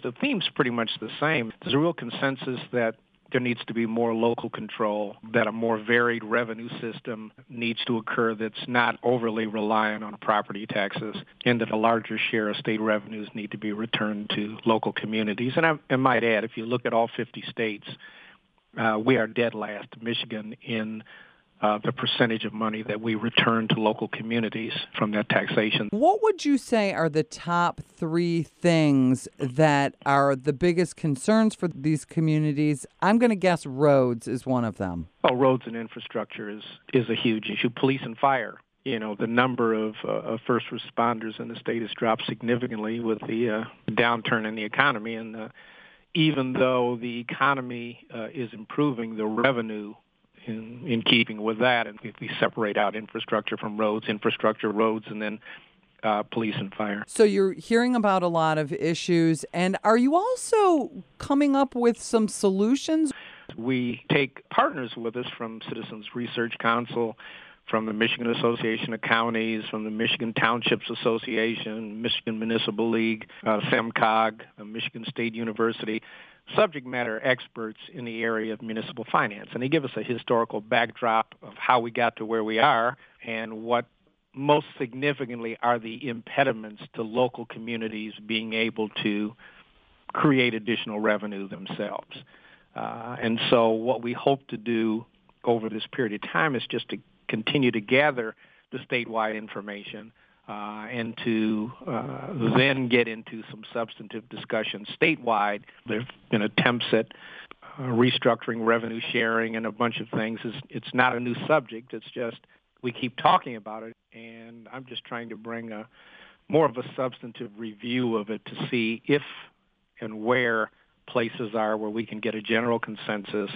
The theme's pretty much the same. There's a real consensus that there needs to be more local control, that a more varied revenue system needs to occur that's not overly reliant on property taxes, and that a larger share of state revenues need to be returned to local communities. And I, I might add, if you look at all 50 states, uh, we are dead last, Michigan, in uh, the percentage of money that we return to local communities from that taxation. What would you say are the top three things that are the biggest concerns for these communities? I'm going to guess roads is one of them. Oh, roads and infrastructure is is a huge issue. Police and fire. You know, the number of, uh, of first responders in the state has dropped significantly with the uh, downturn in the economy, and uh, even though the economy uh, is improving, the revenue in, in keeping with that. And if we separate out infrastructure from roads, infrastructure, roads, and then uh, police and fire. So you're hearing about a lot of issues, and are you also coming up with some solutions? We take partners with us from Citizens Research Council, from the Michigan Association of Counties, from the Michigan Townships Association, Michigan Municipal League, uh, SEMCOG, uh, Michigan State University subject matter experts in the area of municipal finance. And they give us a historical backdrop of how we got to where we are and what most significantly are the impediments to local communities being able to create additional revenue themselves. Uh, and so what we hope to do over this period of time is just to continue to gather the statewide information uh, and to uh, then get into some substantive discussion statewide. There have been attempts at uh, restructuring revenue sharing and a bunch of things. It's, it's not a new subject. It's just we keep talking about it, and I'm just trying to bring a more of a substantive review of it to see if and where places are where we can get a general consensus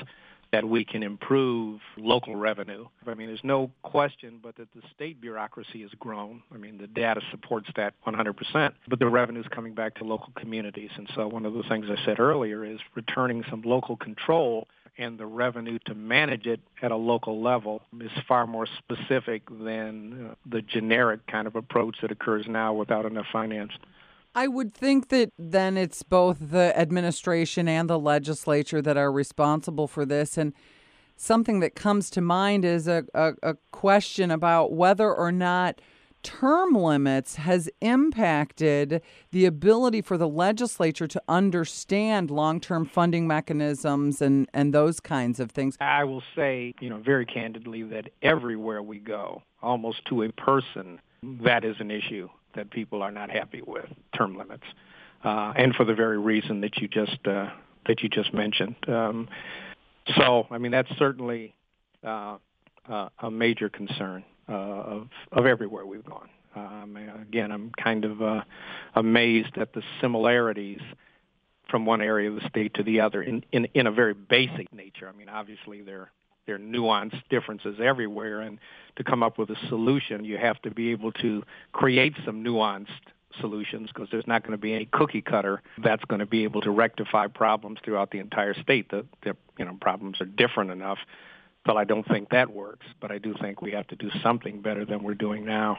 that we can improve local revenue. I mean, there's no question but that the state bureaucracy has grown. I mean, the data supports that 100%, but the revenue is coming back to local communities. And so one of the things I said earlier is returning some local control and the revenue to manage it at a local level is far more specific than uh, the generic kind of approach that occurs now without enough finance. I would think that then it's both the administration and the legislature that are responsible for this. And something that comes to mind is a, a, a question about whether or not term limits has impacted the ability for the legislature to understand long-term funding mechanisms and, and those kinds of things. I will say, you know, very candidly that everywhere we go, almost to a person, that is an issue that people are not happy with term limits, uh, and for the very reason that you just uh, that you just mentioned. Um, so, I mean, that's certainly uh, uh, a major concern uh, of of everywhere we've gone. Um, again, I'm kind of uh, amazed at the similarities from one area of the state to the other in, in, in a very basic nature. I mean, obviously there there are nuanced differences everywhere, and to come up with a solution, you have to be able to create some nuanced solutions because there's not going to be any cookie cutter that's going to be able to rectify problems throughout the entire state. The, the you know problems are different enough, but I don't think that works. But I do think we have to do something better than we're doing now.